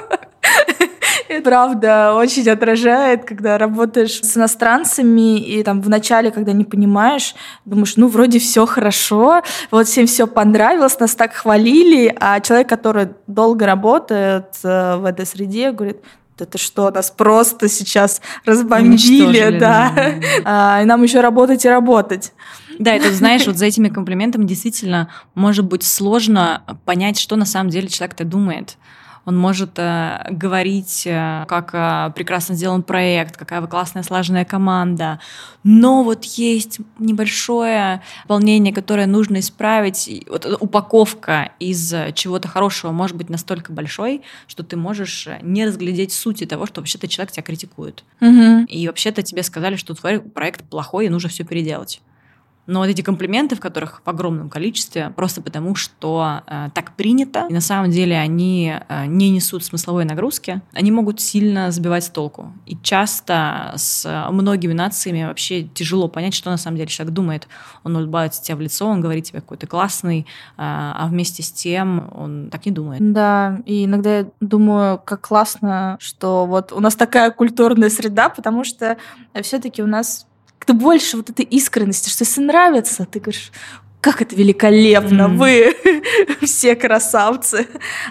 Это правда очень отражает, когда работаешь с иностранцами, и там в начале, когда не понимаешь, думаешь, ну, вроде все хорошо, вот всем все понравилось, нас так хвалили, а человек, который долго работает э, в этой среде, говорит, это что, нас просто сейчас разбомбили, да, да. А, и нам еще работать и работать. Да, это знаешь, вот за этими комплиментами действительно может быть сложно понять, что на самом деле человек-то думает он может э, говорить, э, как э, прекрасно сделан проект, какая вы классная, слаженная команда, но вот есть небольшое волнение, которое нужно исправить. Вот упаковка из чего-то хорошего может быть настолько большой, что ты можешь не разглядеть сути того, что вообще-то человек тебя критикует. Угу. И вообще-то тебе сказали, что твой проект плохой, и нужно все переделать. Но вот эти комплименты, в которых в огромном количестве, просто потому что э, так принято, и на самом деле они э, не несут смысловой нагрузки, они могут сильно сбивать с толку. И часто с многими нациями вообще тяжело понять, что на самом деле человек думает. Он улыбается тебе в лицо, он говорит тебе какой-то классный, э, а вместе с тем он так не думает. Да, и иногда я думаю, как классно, что вот у нас такая культурная среда, потому что все-таки у нас как-то больше вот этой искренности, что если нравится, ты говоришь, как это великолепно, mm-hmm. вы все красавцы.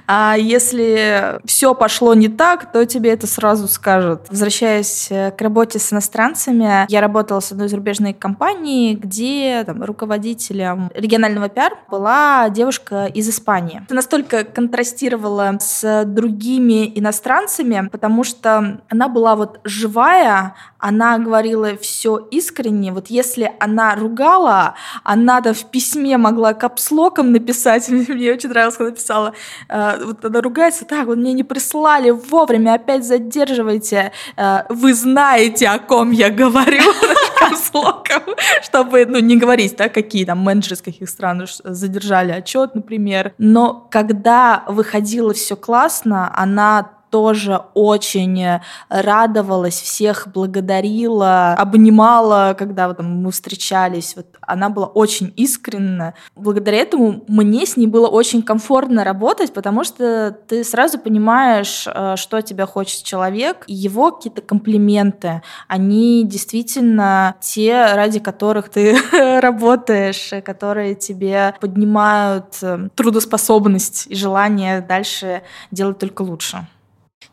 А если все пошло не так, то тебе это сразу скажут. Возвращаясь э, к работе с иностранцами, я работала с одной зарубежной компанией, где там, руководителем регионального пиар была девушка из Испании. Это настолько контрастировало с другими иностранцами, потому что она была вот живая, она говорила все искренне. Вот если она ругала, она-то в письме могла капслоком написать. Мне очень нравилось, когда написала. Э, вот она ругается, так, вот мне не прислали вовремя, опять задерживайте. Э, вы знаете, о ком я говорю капслоком, чтобы ну, не говорить, да, какие там менеджеры из каких стран задержали отчет, например. Но когда выходило все классно, она тоже очень э, радовалась, всех благодарила, обнимала, когда вот, там, мы встречались. Вот она была очень искренна. Благодаря этому мне с ней было очень комфортно работать, потому что ты сразу понимаешь, э, что тебя хочет человек, его какие-то комплименты, они действительно те, ради которых ты работаешь, которые тебе поднимают э, трудоспособность и желание дальше делать только лучше.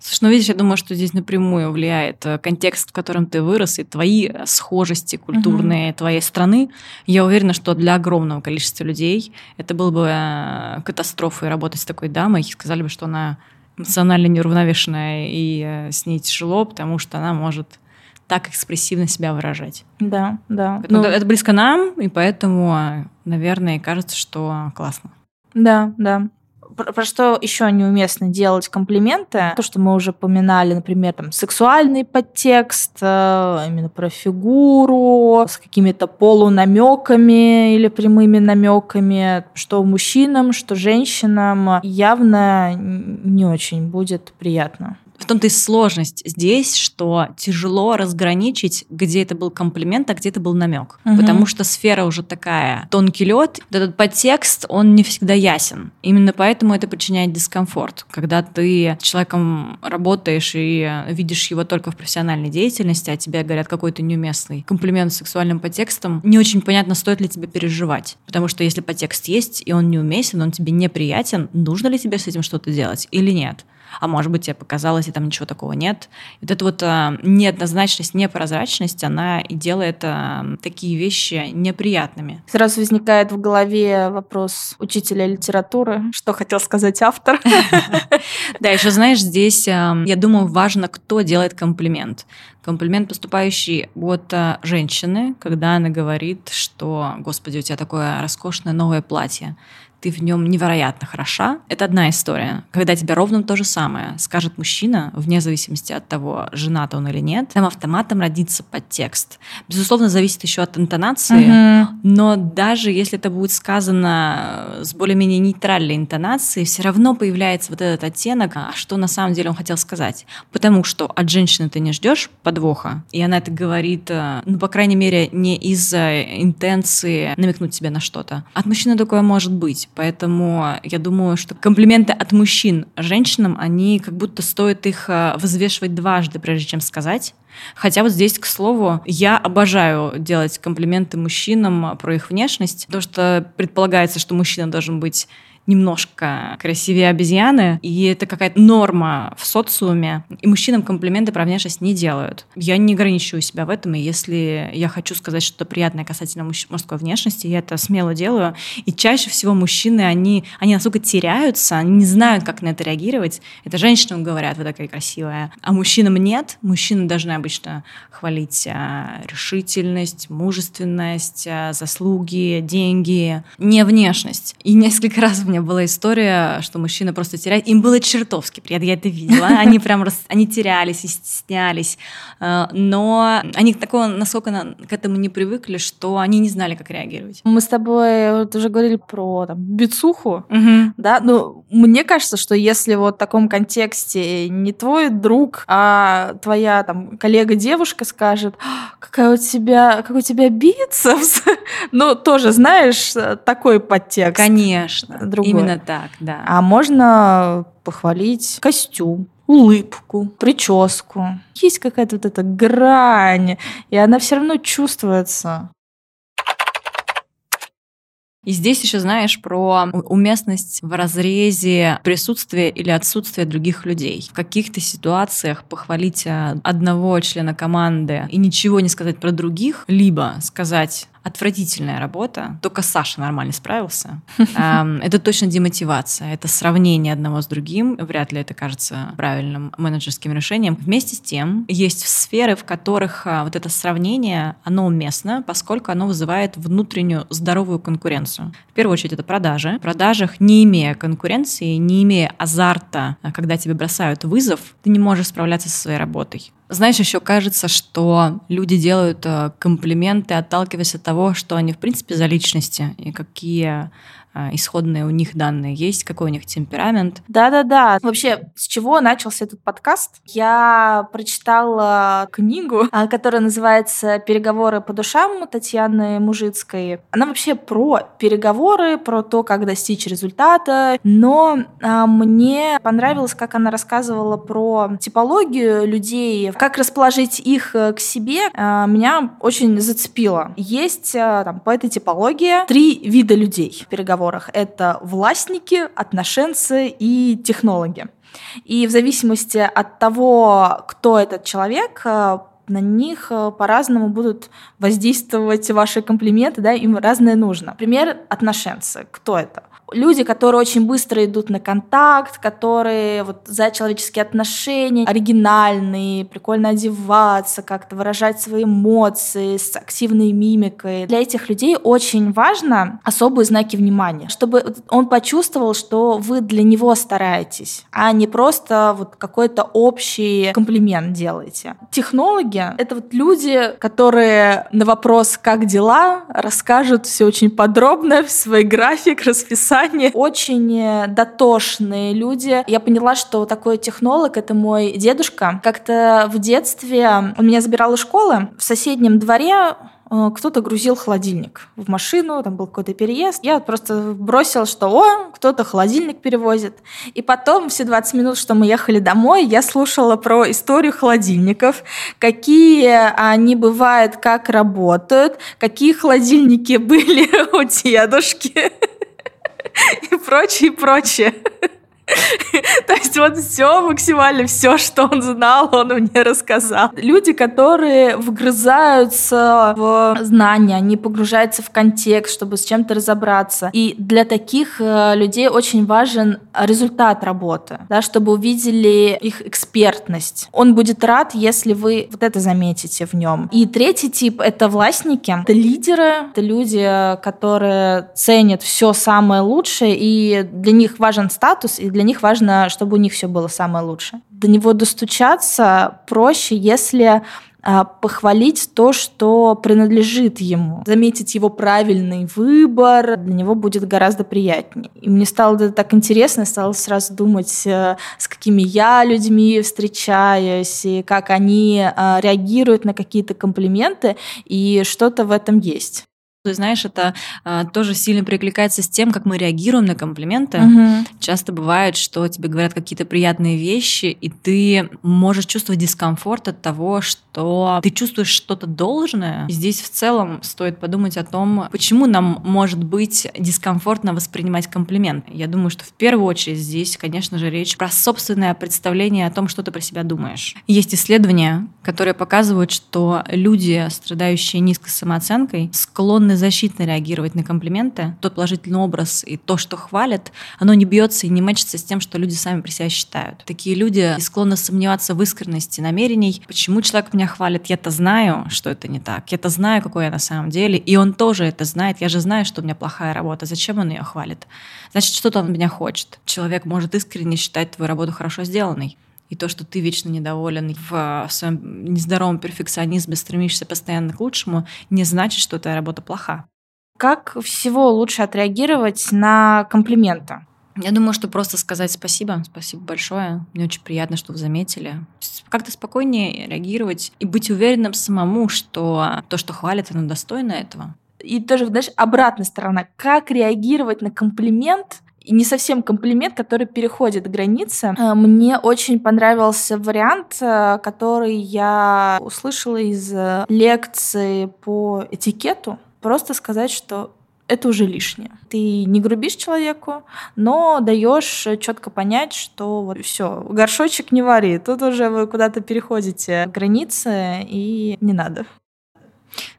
Слушай, ну видишь, я думаю, что здесь напрямую влияет э, контекст, в котором ты вырос, и твои э, схожести культурные угу. твоей страны. Я уверена, что для огромного количества людей это было бы э, катастрофой работать с такой дамой. Сказали бы, что она эмоционально неуравновешенная, и с ней тяжело, потому что она может так экспрессивно себя выражать. Да, да. Это, ну, это близко нам, и поэтому, наверное, кажется, что классно. Да, да про, про что еще неуместно делать комплименты? То, что мы уже поминали, например, там, сексуальный подтекст, э, именно про фигуру, с какими-то полунамеками или прямыми намеками, что мужчинам, что женщинам явно не очень будет приятно. В том-то и сложность здесь, что тяжело разграничить, где это был комплимент, а где это был намек. Угу. Потому что сфера уже такая, тонкий лед, этот подтекст, он не всегда ясен. Именно поэтому это причиняет дискомфорт. Когда ты с человеком работаешь и видишь его только в профессиональной деятельности, а тебе говорят какой-то неуместный комплимент с сексуальным подтекстом, не очень понятно, стоит ли тебе переживать. Потому что если подтекст есть, и он неуместен, он тебе неприятен, нужно ли тебе с этим что-то делать или нет? А может быть, тебе показалось, и там ничего такого нет. Вот эта вот а, неоднозначность, непрозрачность, она и делает а, такие вещи неприятными. Сразу возникает в голове вопрос учителя литературы, что хотел сказать автор. Да, еще знаешь, здесь, а, я думаю, важно, кто делает комплимент. Комплимент, поступающий от женщины, когда она говорит, что, господи, у тебя такое роскошное новое платье ты в нем невероятно хороша. Это одна история. Когда тебе ровно то же самое скажет мужчина, вне зависимости от того, женат он или нет, там автоматом родится подтекст. Безусловно, зависит еще от интонации, угу. но даже если это будет сказано с более-менее нейтральной интонацией, все равно появляется вот этот оттенок, а что на самом деле он хотел сказать. Потому что от женщины ты не ждешь подвоха, и она это говорит, э, ну, по крайней мере, не из-за интенции намекнуть тебе на что-то. От мужчины такое может быть, поэтому я думаю, что комплименты от мужчин женщинам, они как будто стоит их э, взвешивать дважды, прежде чем сказать. Хотя вот здесь, к слову, я обожаю делать комплименты мужчинам про их внешность, потому что предполагается, что мужчина должен быть немножко красивее обезьяны, и это какая-то норма в социуме, и мужчинам комплименты про внешность не делают. Я не ограничиваю себя в этом, и если я хочу сказать что-то приятное касательно муж- мужской внешности, я это смело делаю. И чаще всего мужчины, они, они настолько теряются, они не знают, как на это реагировать. Это женщинам говорят, вы такая красивая, а мужчинам нет. Мужчины должны обычно хвалить а, решительность, мужественность, а, заслуги, деньги, не внешность. И несколько раз в меня была история, что мужчина просто теряет. Им было чертовски приятно, я это видела. Они прям рас... они терялись и стеснялись. Э, но они такого, насколько к этому не привыкли, что они не знали, как реагировать. Мы с тобой вот уже говорили про там, бицуху, угу. да, ну, мне кажется, что если вот в таком контексте не твой друг, а твоя там коллега-девушка скажет, «А, какая у тебя, какой у тебя бицепс, ну, тоже, знаешь, такой подтекст. Конечно. Друг другое. Именно так, да. А можно похвалить костюм, улыбку, прическу. Есть какая-то вот эта грань, и она все равно чувствуется. И здесь еще знаешь про уместность в разрезе присутствия или отсутствия других людей. В каких-то ситуациях похвалить а, одного члена команды и ничего не сказать про других, либо сказать отвратительная работа. Только Саша нормально справился. Это точно демотивация. Это сравнение одного с другим. Вряд ли это кажется правильным менеджерским решением. Вместе с тем, есть сферы, в которых а, вот это сравнение, оно уместно, поскольку оно вызывает внутреннюю здоровую конкуренцию. В первую очередь это продажи. В продажах, не имея конкуренции, не имея азарта, а, когда тебе бросают вызов, ты не можешь справляться со своей работой. Знаешь, еще кажется, что люди делают э, комплименты, отталкиваясь от того, что они, в принципе, за личности и какие исходные у них данные есть, какой у них темперамент. Да-да-да. Вообще, с чего начался этот подкаст? Я прочитала книгу, а, которая называется «Переговоры по душам» Татьяны Мужицкой. Она вообще про переговоры, про то, как достичь результата, но а, мне понравилось, как она рассказывала про типологию людей, как расположить их э, к себе, меня очень зацепило. Есть там, по этой типологии три вида людей переговоров переговорах. Это властники, отношенцы и технологи. И в зависимости от того, кто этот человек, э, на них э, по-разному будут воздействовать ваши комплименты, да, им разное нужно. Например, отношенцы. Кто это? Люди, которые очень быстро идут на контакт, которые вот за человеческие отношения, оригинальные, прикольно одеваться, как-то выражать свои эмоции с активной мимикой. Для этих людей очень важно особые знаки внимания, чтобы он почувствовал, что вы для него стараетесь, а не просто вот какой-то общий комплимент делаете. Технологи — это вот люди, которые на вопрос «как дела?» расскажут все очень подробно, свой график, расписание, расписание. Очень э, дотошные люди. Я поняла, что такой технолог — это мой дедушка. Как-то в детстве он меня забирал из школы. В соседнем дворе э, кто-то грузил холодильник в машину, там был какой-то переезд. Я просто бросила, что о, кто-то холодильник перевозит. И потом все 20 минут, что мы ехали домой, я слушала про историю холодильников, какие они бывают, как работают, какие холодильники были у дедушки и прочее, и прочее. То есть вот все максимально, все, что он знал, он мне рассказал. Люди, которые вгрызаются в знания, они погружаются в контекст, чтобы с чем-то разобраться. И для таких э, людей очень важен результат работы, да, чтобы увидели их экспертность. Он будет рад, если вы вот это заметите в нем. И третий тип — это властники, это лидеры, это люди, которые ценят все самое лучшее, и для них важен статус, и для них важно, чтобы у них все было самое лучшее. До него достучаться проще, если а, похвалить то, что принадлежит ему, заметить его правильный выбор, для него будет гораздо приятнее. И мне стало это так интересно, я стала сразу думать, э, с какими я людьми встречаюсь, и как они а, реагируют на какие-то комплименты, и что-то в этом есть. Ты знаешь, это а, тоже сильно прикликается с тем, как мы реагируем на комплименты. Угу. Часто бывает, что тебе говорят какие-то приятные вещи, и ты можешь чувствовать дискомфорт от того, что ты чувствуешь что-то должное. И здесь в целом стоит подумать о том, почему нам может быть дискомфортно воспринимать комплименты. Я думаю, что в первую очередь здесь, конечно же, речь про собственное представление о том, что ты про себя думаешь. Есть исследования, которые показывают, что люди, страдающие низкой самооценкой, склонны защитно реагировать на комплименты, тот положительный образ и то, что хвалят, оно не бьется и не мэчится с тем, что люди сами при себя считают. Такие люди склонны сомневаться в искренности намерений. Почему человек меня хвалит? Я-то знаю, что это не так. Я-то знаю, какой я на самом деле. И он тоже это знает. Я же знаю, что у меня плохая работа. Зачем он ее хвалит? Значит, что-то он меня хочет. Человек может искренне считать твою работу хорошо сделанной. И то, что ты вечно недоволен в своем нездоровом перфекционизме, стремишься постоянно к лучшему, не значит, что твоя работа плоха. Как всего лучше отреагировать на комплименты? Я думаю, что просто сказать спасибо, спасибо большое. Мне очень приятно, что вы заметили. Как-то спокойнее реагировать и быть уверенным самому, что то, что хвалят, оно достойно этого. И тоже, знаешь, обратная сторона. Как реагировать на комплимент, не совсем комплимент, который переходит границы. Э, мне очень понравился вариант, э, который я услышала из э, лекции по этикету. Просто сказать, что это уже лишнее. Ты не грубишь человеку, но даешь четко понять, что вот все, горшочек не вари. Тут уже вы куда-то переходите границы, и не надо.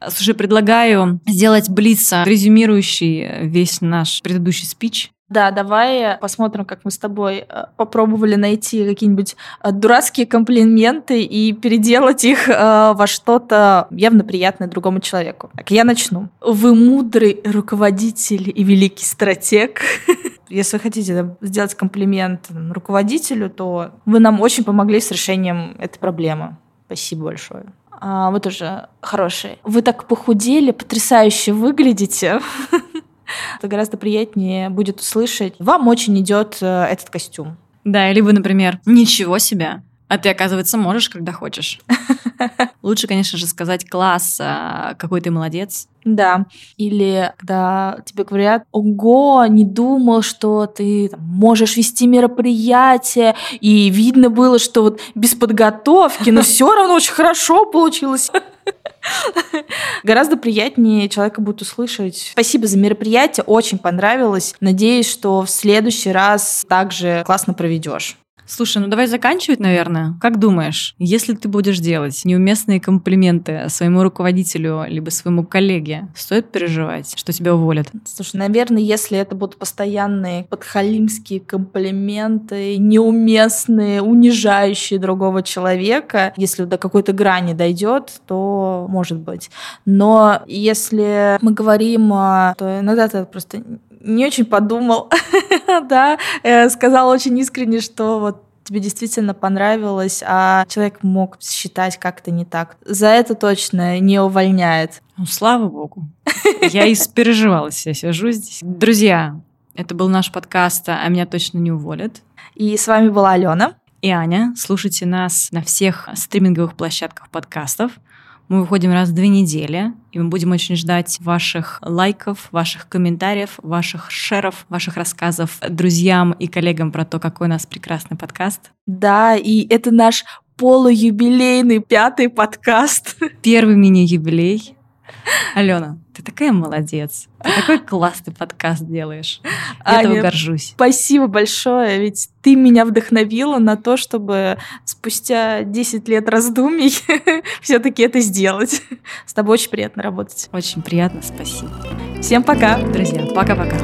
Слушай, предлагаю сделать блиц, резюмирующий весь наш предыдущий спич. Да, давай посмотрим, как мы с тобой э, попробовали найти какие-нибудь э, дурацкие комплименты и переделать их э, во что-то явно приятное другому человеку. Так, я начну. Вы мудрый руководитель и великий стратег. Если вы хотите сделать комплимент руководителю, то вы нам очень помогли с решением этой проблемы. Спасибо большое. А, вы тоже хороший. Вы так похудели, потрясающе выглядите. Это гораздо приятнее будет услышать. Вам очень идет э, этот костюм. Да, либо, например, ничего себе, а ты, оказывается, можешь, когда хочешь. Лучше, конечно же, сказать класс, а, какой ты молодец. Да. Или когда тебе говорят, ого, не думал, что ты там, можешь вести мероприятие, и видно было, что вот без подготовки, но все равно очень хорошо получилось. Гораздо приятнее человека будет услышать. Спасибо за мероприятие, очень понравилось. Надеюсь, что в следующий раз также классно проведешь. Слушай, ну давай заканчивать, наверное. Как думаешь, если ты будешь делать неуместные комплименты своему руководителю либо своему коллеге, стоит переживать, что тебя уволят? Слушай, наверное, если это будут постоянные подхалимские комплименты, неуместные, унижающие другого человека, если до какой-то грани дойдет, то может быть. Но если мы говорим, то иногда это просто не очень подумал, да, э, сказал очень искренне, что вот тебе действительно понравилось, а человек мог считать как-то не так. За это точно не увольняет. Ну, слава богу. Я испереживалась, я сижу здесь. Друзья, это был наш подкаст «А меня точно не уволят». И с вами была Алена. И Аня. Слушайте нас на всех стриминговых площадках подкастов. Мы выходим раз в две недели, и мы будем очень ждать ваших лайков, ваших комментариев, ваших шеров, ваших рассказов друзьям и коллегам про то, какой у нас прекрасный подкаст. Да, и это наш полуюбилейный пятый подкаст. Первый мини-юбилей. Алена, Ты такая молодец. Ты такой классный подкаст делаешь. Я Аня, этого горжусь. Спасибо большое, ведь ты меня вдохновила на то, чтобы спустя 10 лет раздумий все-таки это сделать. С тобой очень приятно работать. Очень приятно, спасибо. Всем пока. Друзья, пока-пока.